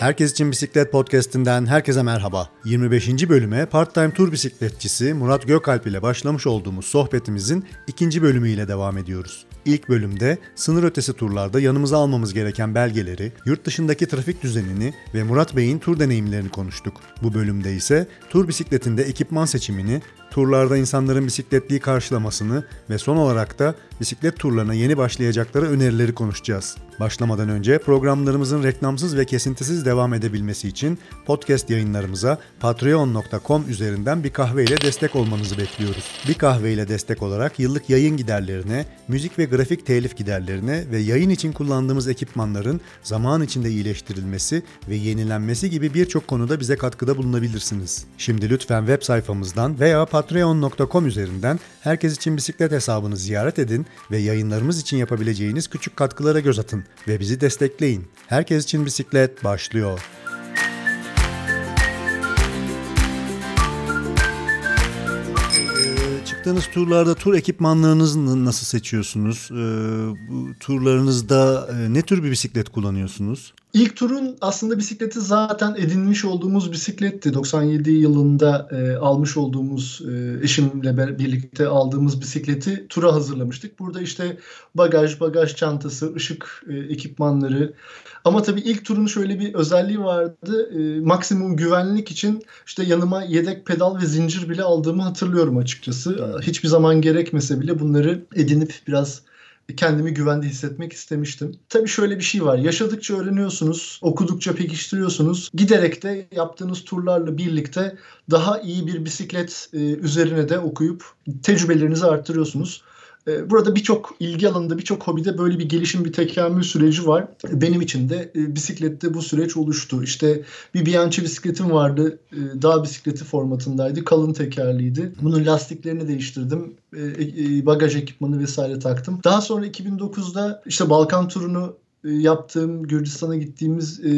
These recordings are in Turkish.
Herkes için Bisiklet Podcast'inden herkese merhaba. 25. bölüme part-time tur bisikletçisi Murat Gökalp ile başlamış olduğumuz sohbetimizin ikinci bölümüyle devam ediyoruz. İlk bölümde sınır ötesi turlarda yanımıza almamız gereken belgeleri, yurt dışındaki trafik düzenini ve Murat Bey'in tur deneyimlerini konuştuk. Bu bölümde ise tur bisikletinde ekipman seçimini, turlarda insanların bisikletliği karşılamasını ve son olarak da bisiklet turlarına yeni başlayacakları önerileri konuşacağız. Başlamadan önce programlarımızın reklamsız ve kesintisiz devam edebilmesi için podcast yayınlarımıza patreon.com üzerinden bir kahve ile destek olmanızı bekliyoruz. Bir kahve ile destek olarak yıllık yayın giderlerine, müzik ve grafik telif giderlerine ve yayın için kullandığımız ekipmanların zaman içinde iyileştirilmesi ve yenilenmesi gibi birçok konuda bize katkıda bulunabilirsiniz. Şimdi lütfen web sayfamızdan veya patreon.com üzerinden herkes için bisiklet hesabını ziyaret edin ve yayınlarımız için yapabileceğiniz küçük katkılara göz atın ve bizi destekleyin. Herkes için bisiklet başlıyor. Ee, Çıktığınız turlarda tur ekipmanlarınızı nasıl seçiyorsunuz? Ee, bu turlarınızda e, ne tür bir bisiklet kullanıyorsunuz? İlk turun aslında bisikleti zaten edinmiş olduğumuz bisikletti. 97 yılında e, almış olduğumuz e, eşimle birlikte aldığımız bisikleti tura hazırlamıştık. Burada işte bagaj, bagaj çantası, ışık e, ekipmanları. Ama tabii ilk turun şöyle bir özelliği vardı. E, maksimum güvenlik için işte yanıma yedek pedal ve zincir bile aldığımı hatırlıyorum açıkçası. Hiçbir zaman gerekmese bile bunları edinip biraz kendimi güvende hissetmek istemiştim. Tabii şöyle bir şey var. Yaşadıkça öğreniyorsunuz, okudukça pekiştiriyorsunuz. Giderek de yaptığınız turlarla birlikte daha iyi bir bisiklet e, üzerine de okuyup tecrübelerinizi arttırıyorsunuz. E, burada birçok ilgi alanında, birçok hobide böyle bir gelişim, bir tekamül süreci var. Benim için de e, bisiklette bu süreç oluştu. İşte bir Bianchi bisikletim vardı. E, dağ bisikleti formatındaydı. Kalın tekerliydi. Bunun lastiklerini değiştirdim. Bagaj ekipmanı vesaire taktım. Daha sonra 2009'da işte Balkan turunu yaptığım Gürcistan'a gittiğimiz e,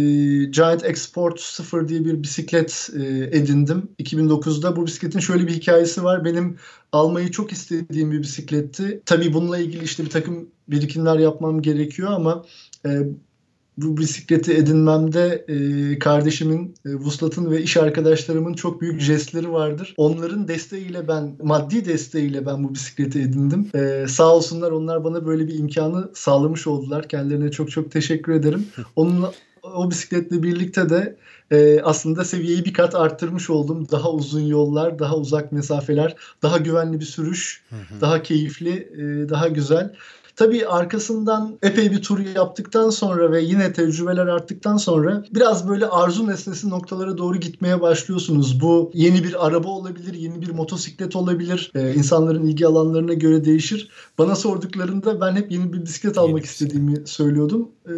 Giant Export 0 diye bir bisiklet e, edindim 2009'da. Bu bisikletin şöyle bir hikayesi var. Benim almayı çok istediğim bir bisikletti. Tabii bununla ilgili işte bir takım birikimler yapmam gerekiyor ama e, bu bisikleti edinmemde e, kardeşimin, e, Vuslat'ın ve iş arkadaşlarımın çok büyük jestleri vardır. Onların desteğiyle ben, maddi desteğiyle ben bu bisikleti edindim. E, sağ olsunlar onlar bana böyle bir imkanı sağlamış oldular. Kendilerine çok çok teşekkür ederim. Onunla o bisikletle birlikte de e, aslında seviyeyi bir kat arttırmış oldum. Daha uzun yollar, daha uzak mesafeler, daha güvenli bir sürüş, daha keyifli, e, daha güzel. Tabii arkasından epey bir tur yaptıktan sonra ve yine tecrübeler arttıktan sonra biraz böyle arzu nesnesi noktalara doğru gitmeye başlıyorsunuz. Bu yeni bir araba olabilir, yeni bir motosiklet olabilir. Ee, insanların ilgi alanlarına göre değişir. Bana sorduklarında ben hep yeni bir bisiklet almak istediğimi söylüyordum. Ee,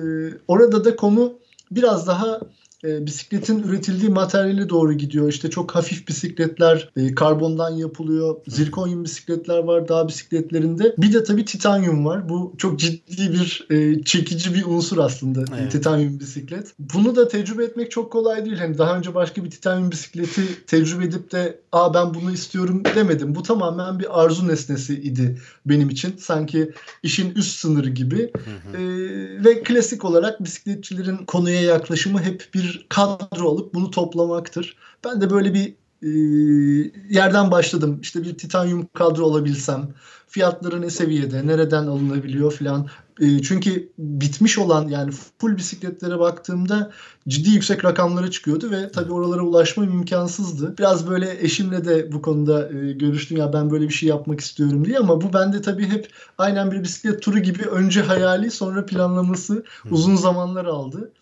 orada da konu biraz daha e, bisikletin üretildiği materyale doğru gidiyor. İşte çok hafif bisikletler e, karbondan yapılıyor. Zirkonyum bisikletler var dağ bisikletlerinde. Bir de tabii titanyum var. Bu çok ciddi bir e, çekici bir unsur aslında evet. titanyum bisiklet. Bunu da tecrübe etmek çok kolay değil. Hani daha önce başka bir titanyum bisikleti tecrübe edip de aa ben bunu istiyorum demedim. Bu tamamen bir arzu nesnesi idi benim için. Sanki işin üst sınırı gibi. Hı hı. E, ve klasik olarak bisikletçilerin konuya yaklaşımı hep bir kadro alıp bunu toplamaktır. Ben de böyle bir e, yerden başladım. İşte bir titanyum kadro alabilsem, fiyatları ne seviyede, nereden alınabiliyor filan. E, çünkü bitmiş olan yani full bisikletlere baktığımda ciddi yüksek rakamlara çıkıyordu ve tabii oralara ulaşmam imkansızdı. Biraz böyle eşimle de bu konuda e, görüştüm ya ben böyle bir şey yapmak istiyorum diye ama bu bende tabii hep aynen bir bisiklet turu gibi önce hayali sonra planlaması uzun zamanlar aldı.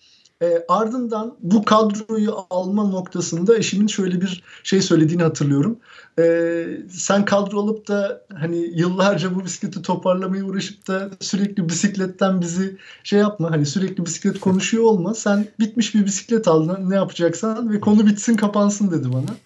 E, ardından bu kadroyu alma noktasında eşimin şöyle bir şey söylediğini hatırlıyorum. E, sen kadro alıp da hani yıllarca bu bisikleti toparlamaya uğraşıp da sürekli bisikletten bizi şey yapma. Hani sürekli bisiklet konuşuyor olma. Sen bitmiş bir bisiklet aldın ne yapacaksan ve konu bitsin kapansın dedi bana.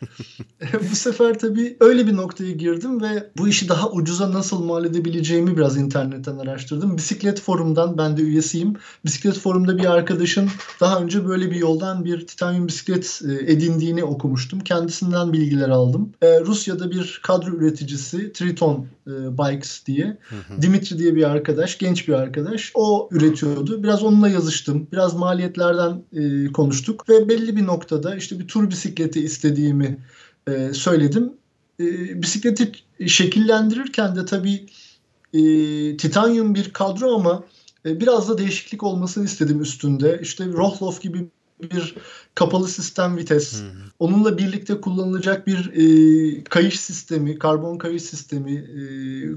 e, bu sefer tabii öyle bir noktaya girdim ve bu işi daha ucuza nasıl mal edebileceğimi biraz internetten araştırdım. Bisiklet forumdan ben de üyesiyim. Bisiklet forumda bir arkadaşın daha önce böyle bir yoldan bir titanyum bisiklet e, edindiğini okumuştum. Kendisinden bilgiler aldım. E, Rus Rusya'da bir kadro üreticisi Triton e, Bikes diye. Hı hı. Dimitri diye bir arkadaş, genç bir arkadaş. O üretiyordu. Biraz onunla yazıştım. Biraz maliyetlerden e, konuştuk ve belli bir noktada işte bir tur bisikleti istediğimi e, söyledim. E, bisikleti şekillendirirken de tabii e, titanyum bir kadro ama e, biraz da değişiklik olmasını istedim üstünde. İşte Rohloff gibi bir kapalı sistem vites. Hı. Onunla birlikte kullanılacak bir e, kayış sistemi, karbon kayış sistemi e,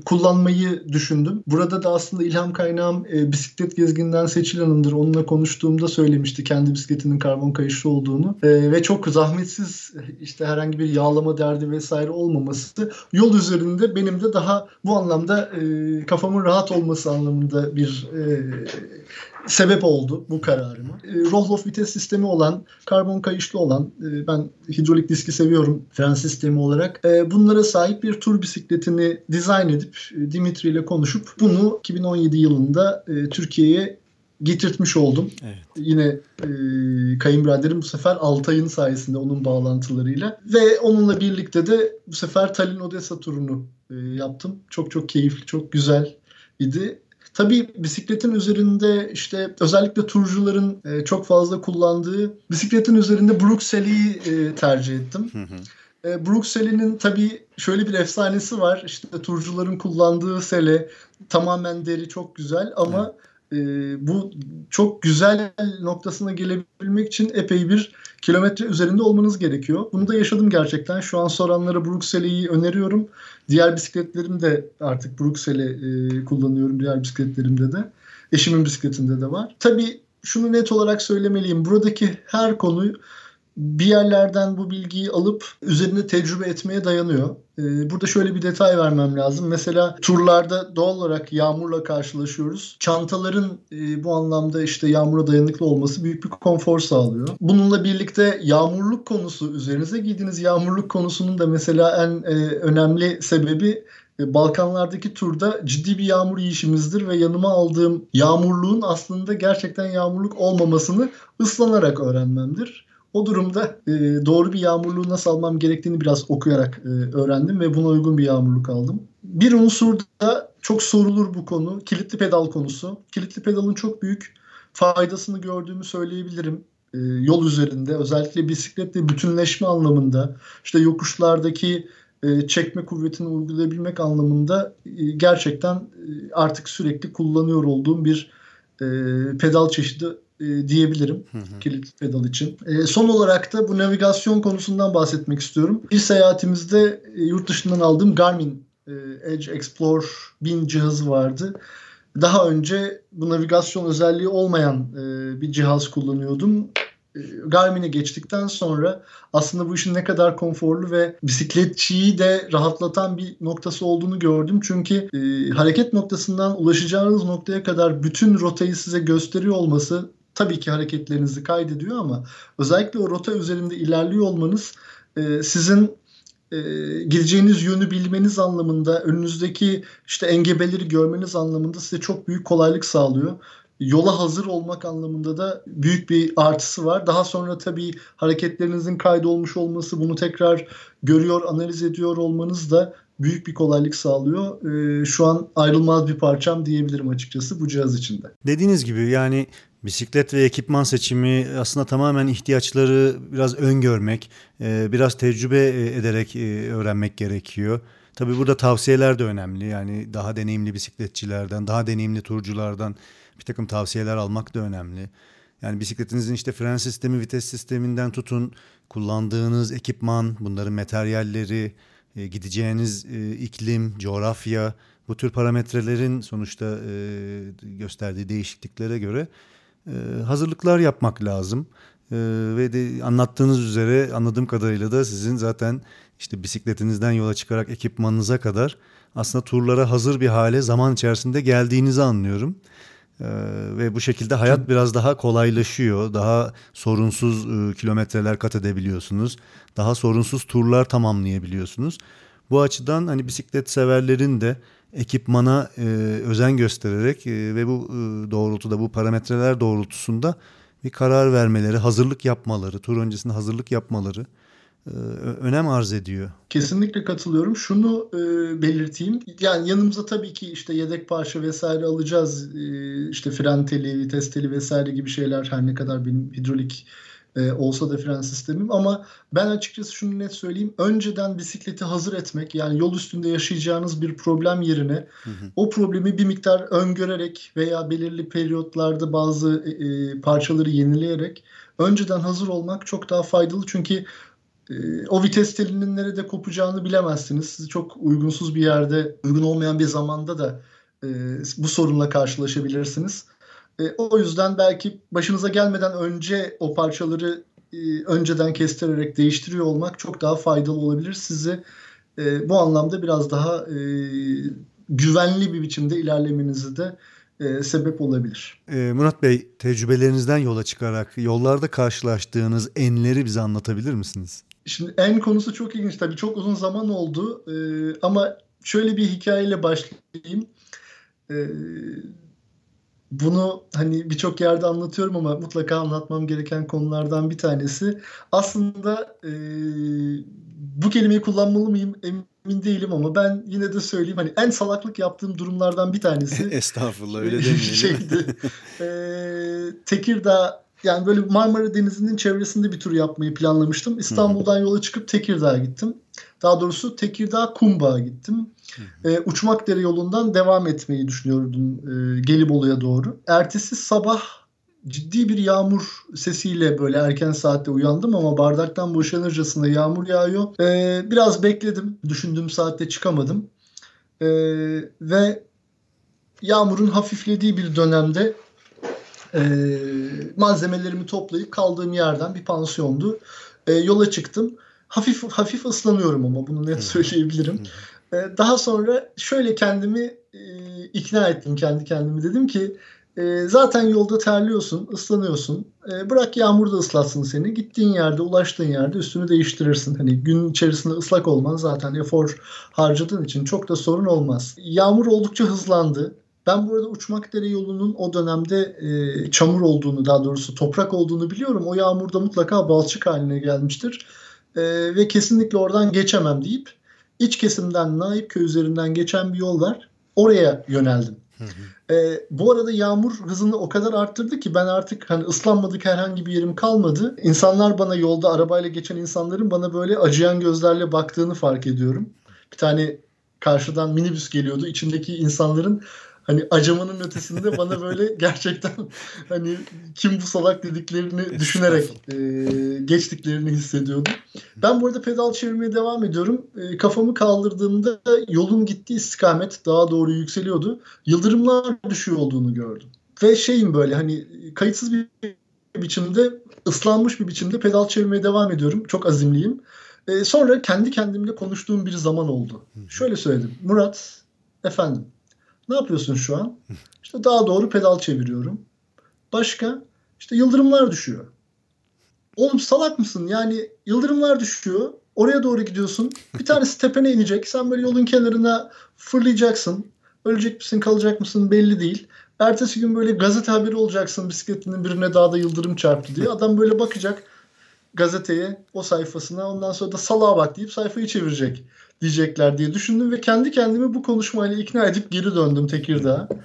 kullanmayı düşündüm. Burada da aslında ilham kaynağım e, bisiklet gezgininden Seçil Hanım'dır. Onunla konuştuğumda söylemişti kendi bisikletinin karbon kayışı olduğunu. E, ve çok zahmetsiz işte herhangi bir yağlama derdi vesaire olmaması yol üzerinde benim de daha bu anlamda e, kafamın rahat olması anlamında bir e, sebep oldu bu kararıma. E, Rohloff vites sistemi olan, karbon kayışlı olan, e, ben hidrolik diski seviyorum fren sistemi olarak. E, bunlara sahip bir tur bisikletini dizayn edip e, Dimitri ile konuşup bunu 2017 yılında e, Türkiye'ye getirtmiş oldum. Evet. Yine e, kayınbiraderim bu sefer Altay'ın sayesinde onun bağlantılarıyla ve onunla birlikte de bu sefer Tallinn Odessa turunu e, yaptım. Çok çok keyifli, çok güzel idi. Tabii bisikletin üzerinde işte özellikle turcuların e, çok fazla kullandığı bisikletin üzerinde Bruxel'i e, tercih ettim. Hı hı. E, tabii şöyle bir efsanesi var. İşte turcuların kullandığı sele tamamen deri çok güzel ama evet. E, bu çok güzel noktasına gelebilmek için epey bir kilometre üzerinde olmanız gerekiyor. Bunu da yaşadım gerçekten. Şu an soranlara Bruxel'i öneriyorum. Diğer bisikletlerim de artık Bruxel'i e, kullanıyorum diğer bisikletlerimde de. Eşimin bisikletinde de var. Tabii şunu net olarak söylemeliyim. Buradaki her konu bir yerlerden bu bilgiyi alıp üzerine tecrübe etmeye dayanıyor. Ee, burada şöyle bir detay vermem lazım. Mesela turlarda doğal olarak yağmurla karşılaşıyoruz. Çantaların e, bu anlamda işte yağmura dayanıklı olması büyük bir konfor sağlıyor. Bununla birlikte yağmurluk konusu, üzerinize giydiğiniz yağmurluk konusunun da mesela en e, önemli sebebi e, Balkanlardaki turda ciddi bir yağmur yiyişimizdir ve yanıma aldığım yağmurluğun aslında gerçekten yağmurluk olmamasını ıslanarak öğrenmemdir. O durumda e, doğru bir yağmurluğu nasıl almam gerektiğini biraz okuyarak e, öğrendim ve buna uygun bir yağmurluk aldım. Bir unsur çok sorulur bu konu. Kilitli pedal konusu. Kilitli pedalın çok büyük faydasını gördüğümü söyleyebilirim e, yol üzerinde. Özellikle bisikletle bütünleşme anlamında, işte yokuşlardaki e, çekme kuvvetini uygulayabilmek anlamında e, gerçekten artık sürekli kullanıyor olduğum bir pedal çeşidi e, diyebilirim hı hı. kilit pedal için. E, son olarak da bu navigasyon konusundan bahsetmek istiyorum. Bir seyahatimizde e, yurt dışından aldığım Garmin e, Edge Explore 1000 cihazı vardı. Daha önce bu navigasyon özelliği olmayan e, bir cihaz kullanıyordum. E, Garmin'e geçtikten sonra aslında bu işin ne kadar konforlu ve bisikletçiyi de rahatlatan bir noktası olduğunu gördüm. Çünkü e, hareket noktasından ulaşacağınız noktaya kadar bütün rotayı size gösteriyor olması tabii ki hareketlerinizi kaydediyor ama özellikle o rota üzerinde ilerliyor olmanız e, sizin e, gideceğiniz yönü bilmeniz anlamında önünüzdeki işte engebeleri görmeniz anlamında size çok büyük kolaylık sağlıyor. Yola hazır olmak anlamında da büyük bir artısı var. Daha sonra tabii hareketlerinizin kaydolmuş olması, bunu tekrar görüyor, analiz ediyor olmanız da büyük bir kolaylık sağlıyor. Ee, şu an ayrılmaz bir parçam diyebilirim açıkçası bu cihaz içinde. Dediğiniz gibi yani Bisiklet ve ekipman seçimi aslında tamamen ihtiyaçları biraz öngörmek, e, biraz tecrübe e, ederek e, öğrenmek gerekiyor. Tabii burada tavsiyeler de önemli. Yani daha deneyimli bisikletçilerden, daha deneyimli turculardan bir takım tavsiyeler almak da önemli. Yani bisikletinizin işte fren sistemi, vites sisteminden tutun, kullandığınız ekipman, bunların materyalleri, gideceğiniz iklim, coğrafya, bu tür parametrelerin sonuçta gösterdiği değişikliklere göre e, hazırlıklar yapmak lazım. E, ve de anlattığınız üzere anladığım kadarıyla da sizin zaten işte bisikletinizden yola çıkarak ekipmanınıza kadar aslında turlara hazır bir hale zaman içerisinde geldiğinizi anlıyorum. Ee, ve bu şekilde hayat biraz daha kolaylaşıyor. Daha sorunsuz e, kilometreler kat edebiliyorsunuz. Daha sorunsuz turlar tamamlayabiliyorsunuz. Bu açıdan hani bisiklet severlerin de ekipmana e, özen göstererek e, ve bu e, doğrultuda bu parametreler doğrultusunda bir karar vermeleri, hazırlık yapmaları, tur öncesinde hazırlık yapmaları e, önem arz ediyor. Kesinlikle katılıyorum. Şunu e, belirteyim. Yani yanımıza tabii ki işte yedek parça vesaire alacağız. E, işte fren teli, vites teli vesaire gibi şeyler her ne kadar benim hidrolik e, olsa da fren sistemim ama ben açıkçası şunu net söyleyeyim. Önceden bisikleti hazır etmek yani yol üstünde yaşayacağınız bir problem yerine hı hı. o problemi bir miktar öngörerek veya belirli periyotlarda bazı e, e parçaları yenileyerek önceden hazır olmak çok daha faydalı. Çünkü e, o vites telinin nerede kopacağını bilemezsiniz. Sizi çok uygunsuz bir yerde, uygun olmayan bir zamanda da e, bu sorunla karşılaşabilirsiniz. E, o yüzden belki başınıza gelmeden önce o parçaları e, önceden kestirerek değiştiriyor olmak çok daha faydalı olabilir. Sizi e, bu anlamda biraz daha e, güvenli bir biçimde ilerlemenizi de e, sebep olabilir. E, Murat Bey tecrübelerinizden yola çıkarak yollarda karşılaştığınız enleri bize anlatabilir misiniz? Şimdi en konusu çok ilginç tabii çok uzun zaman oldu e, ama şöyle bir hikayeyle başlayayım. E, bunu hani birçok yerde anlatıyorum ama mutlaka anlatmam gereken konulardan bir tanesi. Aslında e, bu kelimeyi kullanmalı mıyım emin değilim ama ben yine de söyleyeyim. Hani en salaklık yaptığım durumlardan bir tanesi. Estağfurullah öyle demeyelim. şeydi. e, Tekirdağ yani böyle Marmara Denizi'nin çevresinde bir tur yapmayı planlamıştım. İstanbul'dan yola çıkıp Tekirdağ'a gittim. Daha doğrusu Tekirdağ Kumbağ'a gittim. E, Uçmakdere yolundan devam etmeyi düşünüyordum e, Gelibolu'ya doğru. Ertesi sabah ciddi bir yağmur sesiyle böyle erken saatte uyandım ama bardaktan boşanırcasına yağmur yağıyor. E, biraz bekledim. Düşündüğüm saatte çıkamadım. E, ve yağmurun hafiflediği bir dönemde e, malzemelerimi toplayıp kaldığım yerden bir pansiyondu. E, yola çıktım. Hafif hafif ıslanıyorum ama bunu net söyleyebilirim. E, daha sonra şöyle kendimi e, ikna ettim kendi kendimi. Dedim ki e, zaten yolda terliyorsun, ıslanıyorsun. E, bırak yağmur da ıslatsın seni. Gittiğin yerde, ulaştığın yerde üstünü değiştirirsin. Hani gün içerisinde ıslak olman zaten efor harcadığın için çok da sorun olmaz. Yağmur oldukça hızlandı. Ben burada Uçmakdere yolunun o dönemde e, çamur olduğunu daha doğrusu toprak olduğunu biliyorum. O yağmurda mutlaka balçık haline gelmiştir. E, ve kesinlikle oradan geçemem deyip iç kesimden Naipköy üzerinden geçen bir yol var. Oraya yöneldim. Hı hı. E, bu arada yağmur hızını o kadar arttırdı ki ben artık hani ıslanmadık herhangi bir yerim kalmadı. İnsanlar bana yolda arabayla geçen insanların bana böyle acıyan gözlerle baktığını fark ediyorum. Bir tane karşıdan minibüs geliyordu. İçindeki insanların hani acımanın ötesinde bana böyle gerçekten hani kim bu salak dediklerini düşünerek e, geçtiklerini hissediyordum. Ben bu arada pedal çevirmeye devam ediyorum. E, kafamı kaldırdığımda yolun gittiği istikamet daha doğru yükseliyordu. Yıldırımlar düşüyor olduğunu gördüm. Ve şeyim böyle hani kayıtsız bir biçimde ıslanmış bir biçimde pedal çevirmeye devam ediyorum. Çok azimliyim. E, sonra kendi kendimle konuştuğum bir zaman oldu. Şöyle söyledim. Murat efendim ne yapıyorsun şu an? İşte daha doğru pedal çeviriyorum. Başka? İşte yıldırımlar düşüyor. Oğlum salak mısın? Yani yıldırımlar düşüyor. Oraya doğru gidiyorsun. Bir tanesi tepene inecek. Sen böyle yolun kenarına fırlayacaksın. Ölecek misin kalacak mısın belli değil. Ertesi gün böyle gazete haberi olacaksın bisikletinin birine dağda yıldırım çarptı diye. Adam böyle bakacak gazeteye o sayfasına ondan sonra da salağa bak deyip sayfayı çevirecek diyecekler diye düşündüm ve kendi kendimi bu konuşmayla ikna edip geri döndüm Tekirdağ'a.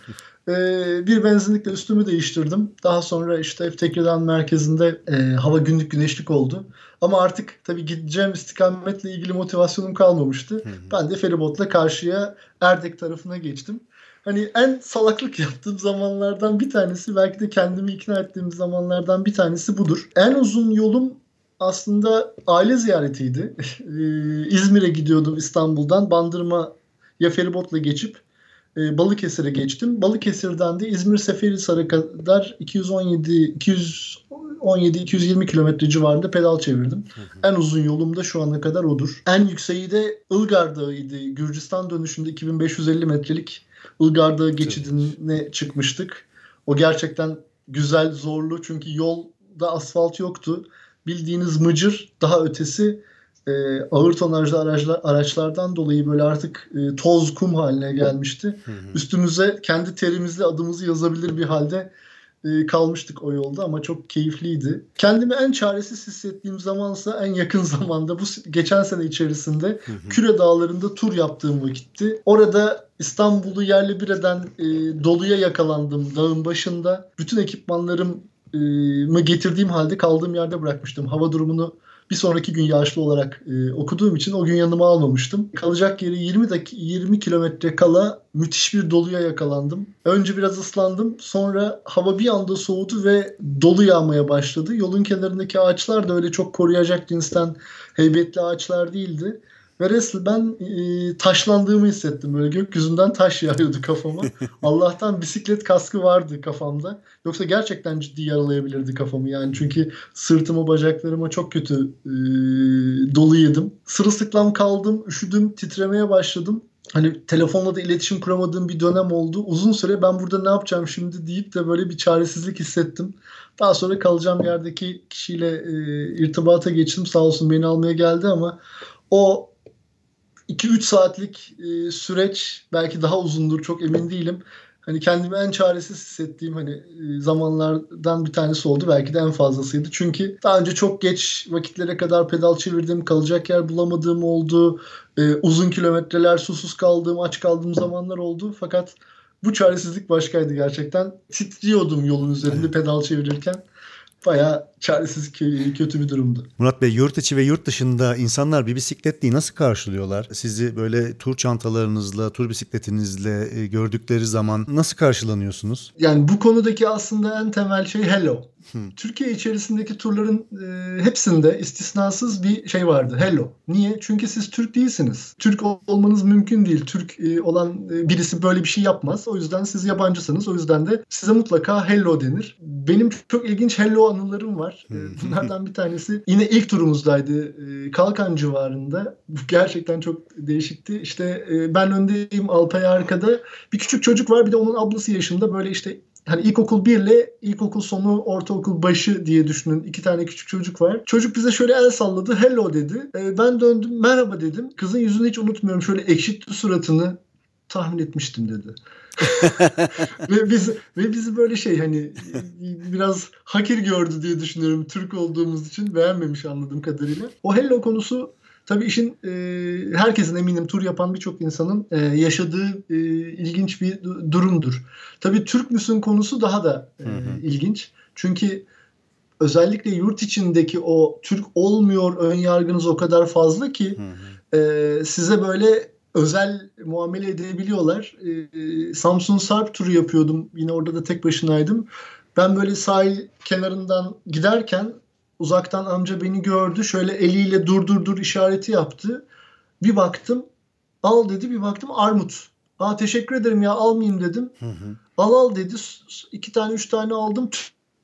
Ee, bir benzinlikle üstümü değiştirdim. Daha sonra işte Tekirdağ merkezinde e, hava günlük güneşlik oldu. Ama artık tabii gideceğim istikametle ilgili motivasyonum kalmamıştı. Ben de feribotla karşıya Erdek tarafına geçtim. Hani en salaklık yaptığım zamanlardan bir tanesi belki de kendimi ikna ettiğim zamanlardan bir tanesi budur. En uzun yolum aslında aile ziyaretiydi. Ee, İzmir'e gidiyordum İstanbul'dan. Bandırma'ya feribotla geçip e, Balıkesir'e geçtim. Balıkesir'den de İzmir Seferihisar'a kadar 217 217 220 kilometre civarında pedal çevirdim. Hı hı. En uzun yolum da şu ana kadar odur. En yükseği de Ilgar Dağı'ydı. Gürcistan dönüşünde 2550 metrelik Ilgar Dağı geçidine çıkmıştık. O gerçekten güzel, zorlu çünkü yolda asfalt yoktu bildiğiniz mıcır daha ötesi e, ağır tonajlı araçlar, araçlardan dolayı böyle artık e, toz kum haline gelmişti. Hı hı. Üstümüze kendi terimizle adımızı yazabilir bir halde e, kalmıştık o yolda ama çok keyifliydi. Kendimi en çaresiz hissettiğim zamansa en yakın zamanda bu geçen sene içerisinde Küre Dağları'nda tur yaptığım vakitti. Orada İstanbul'u yerle bir eden e, doluya yakalandım dağın başında. Bütün ekipmanlarım mı getirdiğim halde kaldığım yerde bırakmıştım. Hava durumunu bir sonraki gün yağışlı olarak e, okuduğum için o gün yanıma almamıştım. Kalacak yeri 20 dakika 20 kilometre kala müthiş bir doluya yakalandım. Önce biraz ıslandım. Sonra hava bir anda soğudu ve dolu yağmaya başladı. Yolun kenarındaki ağaçlar da öyle çok koruyacak cinsten heybetli ağaçlar değildi. Ve resmen ben e, taşlandığımı hissettim. Böyle gökyüzünden taş yağıyordu kafama. Allah'tan bisiklet kaskı vardı kafamda. Yoksa gerçekten ciddi yaralayabilirdi kafamı. Yani çünkü sırtıma bacaklarıma çok kötü e, dolu yedim. Sırılsıklam kaldım, üşüdüm, titremeye başladım. Hani telefonla da iletişim kuramadığım bir dönem oldu. Uzun süre ben burada ne yapacağım şimdi deyip de böyle bir çaresizlik hissettim. Daha sonra kalacağım yerdeki kişiyle e, irtibata geçtim. Sağ olsun beni almaya geldi ama o 2-3 saatlik e, süreç belki daha uzundur çok emin değilim. Hani kendimi en çaresiz hissettiğim hani e, zamanlardan bir tanesi oldu. Belki de en fazlasıydı. Çünkü daha önce çok geç vakitlere kadar pedal çevirdim. Kalacak yer bulamadığım oldu. E, uzun kilometreler susuz kaldığım, aç kaldığım zamanlar oldu. Fakat bu çaresizlik başkaydı gerçekten. Titriyordum yolun üzerinde pedal çevirirken bayağı çaresiz kötü bir durumdu. Murat Bey yurt içi ve yurt dışında insanlar bir bisikletliği nasıl karşılıyorlar? Sizi böyle tur çantalarınızla, tur bisikletinizle e, gördükleri zaman nasıl karşılanıyorsunuz? Yani bu konudaki aslında en temel şey hello. Hmm. Türkiye içerisindeki turların e, hepsinde istisnasız bir şey vardı. Hello. Niye? Çünkü siz Türk değilsiniz. Türk olmanız mümkün değil. Türk e, olan e, birisi böyle bir şey yapmaz. O yüzden siz yabancısınız. O yüzden de size mutlaka hello denir. Benim çok ilginç hello anılarım var. E, bunlardan bir tanesi yine ilk turumuzdaydı. E, Kalkan civarında. Gerçekten çok değişikti. İşte e, ben öndeyim Alpay arkada. Bir küçük çocuk var bir de onun ablası yaşında. Böyle işte hani ilkokul 1 ile ilkokul sonu ortaokul başı diye düşünün. iki tane küçük çocuk var. Çocuk bize şöyle el salladı. Hello dedi. E, ben döndüm merhaba dedim. Kızın yüzünü hiç unutmuyorum. Şöyle ekşitti suratını. Tahmin etmiştim dedi. Ve biz ve bizi böyle şey hani biraz hakir gördü diye düşünüyorum Türk olduğumuz için beğenmemiş anladığım kadarıyla. O hello konusu Tabii işin e, herkesin eminim tur yapan birçok insanın e, yaşadığı e, ilginç bir durumdur. Tabii Türk müsün konusu daha da e, hı hı. ilginç. Çünkü özellikle yurt içindeki o Türk olmuyor ön yargınız o kadar fazla ki hı hı. E, size böyle özel muamele edebiliyorlar. E, Samsun Sarp turu yapıyordum. Yine orada da tek başınaydım. Ben böyle sahil kenarından giderken Uzaktan amca beni gördü. Şöyle eliyle dur dur dur işareti yaptı. Bir baktım al dedi bir baktım armut. Aa teşekkür ederim ya almayayım dedim. Hı hı. Al al dedi. iki tane üç tane aldım.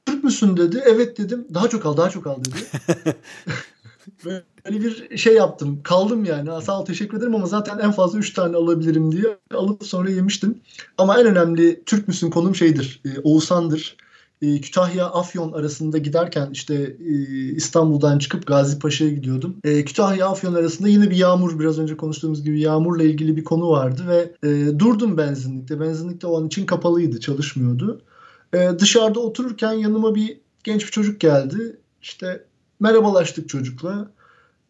Türk müsün dedi. Evet dedim. Daha çok al daha çok al dedi. Böyle bir şey yaptım. Kaldım yani. Sağ ol teşekkür ederim ama zaten en fazla 3 tane alabilirim diye alıp sonra yemiştim. Ama en önemli Türk müsün konum şeydir. E, Oğuzhan'dır e, Kütahya Afyon arasında giderken işte e, İstanbul'dan çıkıp Gazi Paşa'ya gidiyordum. E, Kütahya Afyon arasında yine bir yağmur biraz önce konuştuğumuz gibi yağmurla ilgili bir konu vardı ve e, durdum benzinlikte. Benzinlikte o an için kapalıydı, çalışmıyordu. E, dışarıda otururken yanıma bir genç bir çocuk geldi. İşte merhabalaştık çocukla.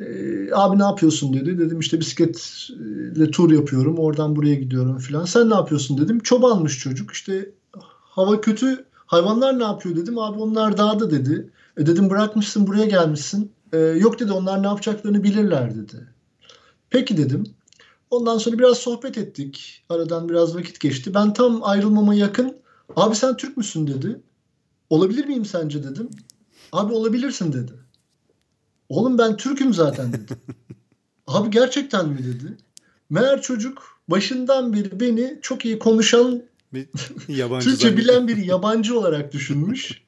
E, abi ne yapıyorsun dedi. Dedim işte bisikletle tur yapıyorum. Oradan buraya gidiyorum filan. Sen ne yapıyorsun dedim. Çobanmış çocuk. İşte hava kötü Hayvanlar ne yapıyor dedim. Abi onlar dağda dedi. E dedim bırakmışsın buraya gelmişsin. E, yok dedi onlar ne yapacaklarını bilirler dedi. Peki dedim. Ondan sonra biraz sohbet ettik. Aradan biraz vakit geçti. Ben tam ayrılmama yakın. Abi sen Türk müsün dedi. Olabilir miyim sence dedim. Abi olabilirsin dedi. Oğlum ben Türk'üm zaten dedi. Abi gerçekten mi dedi. Meğer çocuk başından beri beni çok iyi konuşan bir yabancı Türkçe bilen bir yabancı olarak düşünmüş.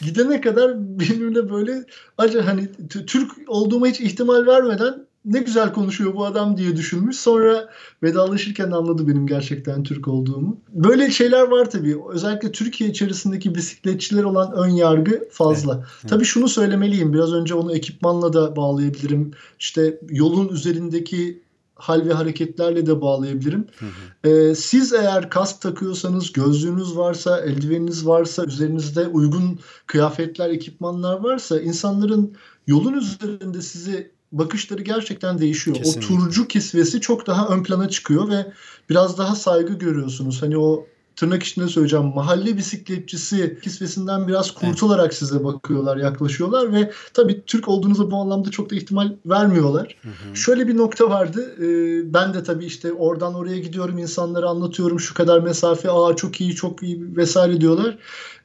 Gidene kadar benimle böyle acaba hani Türk olduğuma hiç ihtimal vermeden ne güzel konuşuyor bu adam diye düşünmüş. Sonra vedalaşırken anladı benim gerçekten Türk olduğumu. Böyle şeyler var tabii. Özellikle Türkiye içerisindeki bisikletçiler olan ön yargı fazla. Evet. Tabii şunu söylemeliyim. Biraz önce onu ekipmanla da bağlayabilirim. İşte yolun üzerindeki hal ve hareketlerle de bağlayabilirim. Hı hı. Ee, siz eğer kask takıyorsanız, gözlüğünüz varsa, eldiveniniz varsa, üzerinizde uygun kıyafetler, ekipmanlar varsa insanların yolun üzerinde sizi bakışları gerçekten değişiyor. Kesinlikle. O turcu kisvesi çok daha ön plana çıkıyor ve biraz daha saygı görüyorsunuz. Hani o tırnak içinde söyleyeceğim mahalle bisikletçisi kisvesinden biraz kurtularak evet. size bakıyorlar, yaklaşıyorlar ve tabii Türk olduğunuzu bu anlamda çok da ihtimal vermiyorlar. Hı hı. Şöyle bir nokta vardı. Ee, ben de tabii işte oradan oraya gidiyorum, insanlara anlatıyorum şu kadar mesafe, aa çok iyi, çok iyi vesaire diyorlar.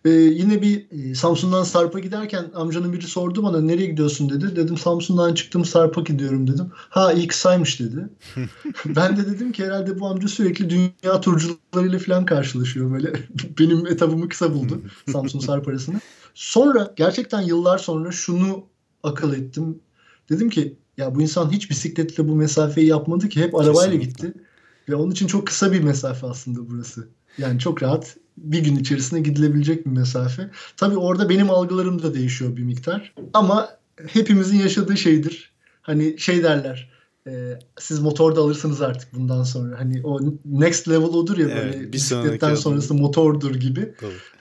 Ee, yine bir e, Samsun'dan Sarp'a giderken amcanın biri sordu bana nereye gidiyorsun dedi. Dedim Samsun'dan çıktım Sarp'a gidiyorum dedim. Ha iyi kısaymış dedi. ben de dedim ki herhalde bu amca sürekli dünya turcularıyla falan karşılaşıyor böyle. Benim etabımı kısa buldu Samsun Sarp arasında. Sonra gerçekten yıllar sonra şunu akıl ettim. Dedim ki ya bu insan hiç bisikletle bu mesafeyi yapmadı ki hep arabayla Kesinlikle. gitti. Ve onun için çok kısa bir mesafe aslında burası. Yani çok rahat bir gün içerisinde gidilebilecek bir mesafe. Tabii orada benim algılarım da değişiyor bir miktar. Ama hepimizin yaşadığı şeydir. Hani şey derler. E, siz motor da alırsınız artık bundan sonra. Hani o next level odur ya böyle evet, bisikletten sonrası motordur gibi.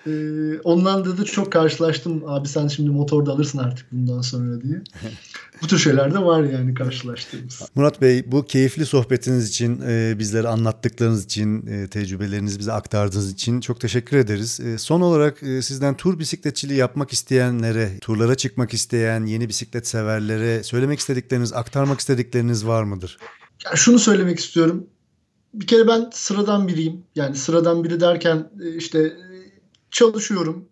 Ee, ondan da, da çok karşılaştım. Abi sen şimdi motorda alırsın artık bundan sonra diye. bu tür şeyler de var yani karşılaştığımız. Murat Bey bu keyifli sohbetiniz için, e, bizlere anlattıklarınız için, e, tecrübelerinizi bize aktardığınız için çok teşekkür ederiz. E, son olarak e, sizden tur bisikletçiliği yapmak isteyenlere, turlara çıkmak isteyen yeni bisiklet severlere söylemek istedikleriniz, aktarmak istedikleriniz var mıdır? Ya şunu söylemek istiyorum. Bir kere ben sıradan biriyim. Yani sıradan biri derken e, işte çalışıyorum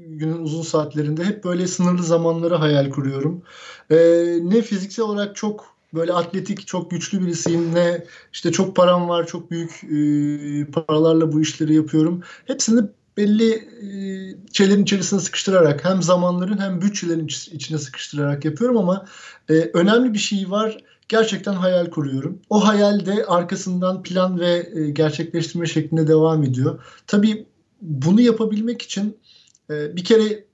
günün uzun saatlerinde. Hep böyle sınırlı zamanları hayal kuruyorum. Ee, ne fiziksel olarak çok böyle atletik, çok güçlü birisiyim ne işte çok param var, çok büyük e, paralarla bu işleri yapıyorum. Hepsini belli e, şeylerin içerisine sıkıştırarak hem zamanların hem bütçelerin içine sıkıştırarak yapıyorum ama e, önemli bir şey var. Gerçekten hayal kuruyorum. O hayal de arkasından plan ve e, gerçekleştirme şeklinde devam ediyor. Tabii bunu yapabilmek için e, bir kere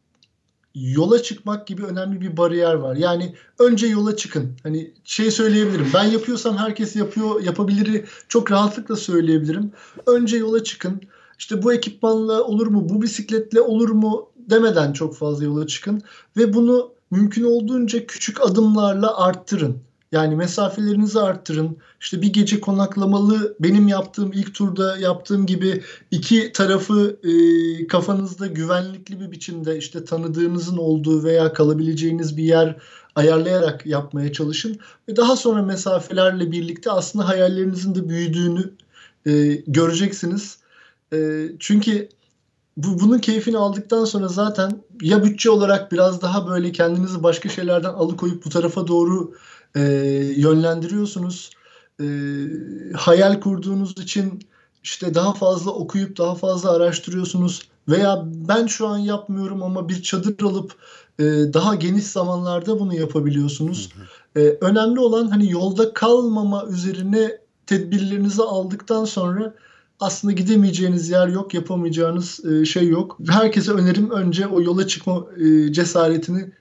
yola çıkmak gibi önemli bir bariyer var. Yani önce yola çıkın. Hani şey söyleyebilirim. Ben yapıyorsam herkes yapıyor, yapabilir. Çok rahatlıkla söyleyebilirim. Önce yola çıkın. İşte bu ekipmanla olur mu, bu bisikletle olur mu demeden çok fazla yola çıkın ve bunu mümkün olduğunca küçük adımlarla arttırın. Yani mesafelerinizi arttırın. İşte bir gece konaklamalı benim yaptığım ilk turda yaptığım gibi iki tarafı e, kafanızda güvenlikli bir biçimde işte tanıdığınızın olduğu veya kalabileceğiniz bir yer ayarlayarak yapmaya çalışın. Ve daha sonra mesafelerle birlikte aslında hayallerinizin de büyüdüğünü e, göreceksiniz. E, çünkü bu, bunun keyfini aldıktan sonra zaten ya bütçe olarak biraz daha böyle kendinizi başka şeylerden alıkoyup bu tarafa doğru e, yönlendiriyorsunuz. E, hayal kurduğunuz için işte daha fazla okuyup daha fazla araştırıyorsunuz veya ben şu an yapmıyorum ama bir çadır alıp e, daha geniş zamanlarda bunu yapabiliyorsunuz. Hı hı. E, önemli olan hani yolda kalmama üzerine tedbirlerinizi aldıktan sonra aslında gidemeyeceğiniz yer yok, yapamayacağınız e, şey yok. Herkese önerim önce o yola çıkma e, cesaretini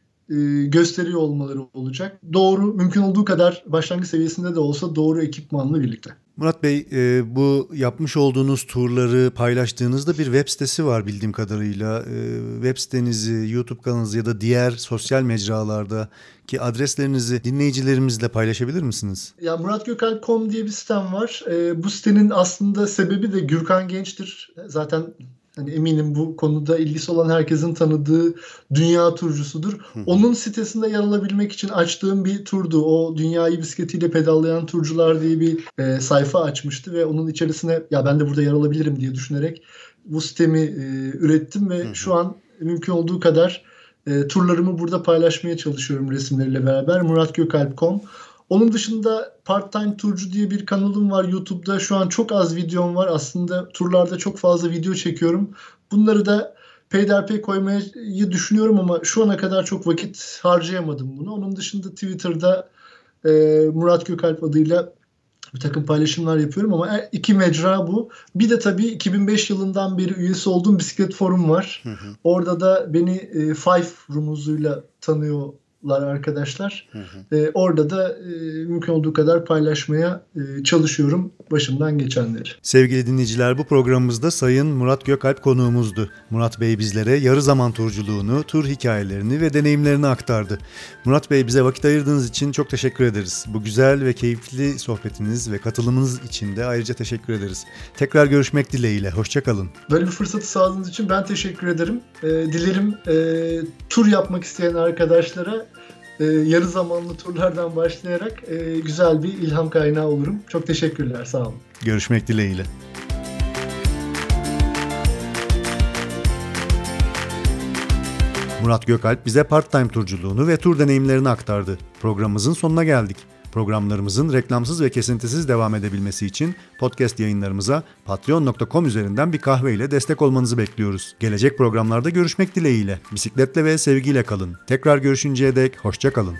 gösteriyor olmaları olacak. Doğru, mümkün olduğu kadar başlangıç seviyesinde de olsa doğru ekipmanla birlikte. Murat Bey, e, bu yapmış olduğunuz turları paylaştığınızda bir web sitesi var bildiğim kadarıyla. E, web sitenizi, YouTube kanalınızı ya da diğer sosyal mecralarda ki adreslerinizi dinleyicilerimizle paylaşabilir misiniz? Ya muratgökalp.com diye bir sitem var. bu sitenin aslında sebebi de Gürkan Genç'tir. Zaten hani eminim bu konuda ilgisi olan herkesin tanıdığı dünya turcusudur. Onun sitesinde yer alabilmek için açtığım bir turdu. O dünyayı bisikletiyle pedallayan turcular diye bir e, sayfa açmıştı ve onun içerisine ya ben de burada yer alabilirim diye düşünerek bu sitemi e, ürettim ve şu an mümkün olduğu kadar e, turlarımı burada paylaşmaya çalışıyorum resimleriyle beraber. muratgökalp.com onun dışında Part Time Turcu diye bir kanalım var YouTube'da. Şu an çok az videom var. Aslında turlarda çok fazla video çekiyorum. Bunları da peyderpey koymayı düşünüyorum ama şu ana kadar çok vakit harcayamadım bunu. Onun dışında Twitter'da e, Murat Gökalp adıyla bir takım paylaşımlar yapıyorum ama iki mecra bu. Bir de tabii 2005 yılından beri üyesi olduğum bisiklet forum var. Hı hı. Orada da beni e, Five rumuzuyla tanıyor arkadaşlar. Hı hı. E, orada da e, mümkün olduğu kadar paylaşmaya e, çalışıyorum başımdan geçenleri. Sevgili dinleyiciler bu programımızda Sayın Murat Gökalp konuğumuzdu. Murat Bey bizlere yarı zaman turculuğunu, tur hikayelerini ve deneyimlerini aktardı. Murat Bey bize vakit ayırdığınız için çok teşekkür ederiz. Bu güzel ve keyifli sohbetiniz ve katılımınız için de ayrıca teşekkür ederiz. Tekrar görüşmek dileğiyle. Hoşçakalın. Böyle bir fırsatı sağladığınız için ben teşekkür ederim. E, dilerim e, tur yapmak isteyen arkadaşlara e, yarı zamanlı turlardan başlayarak e, güzel bir ilham kaynağı olurum. Çok teşekkürler. Sağ olun. Görüşmek dileğiyle. Murat Gökalp bize part-time turculuğunu ve tur deneyimlerini aktardı. Programımızın sonuna geldik. Programlarımızın reklamsız ve kesintisiz devam edebilmesi için podcast yayınlarımıza patreon.com üzerinden bir kahve ile destek olmanızı bekliyoruz. Gelecek programlarda görüşmek dileğiyle. Bisikletle ve sevgiyle kalın. Tekrar görüşünceye dek hoşçakalın.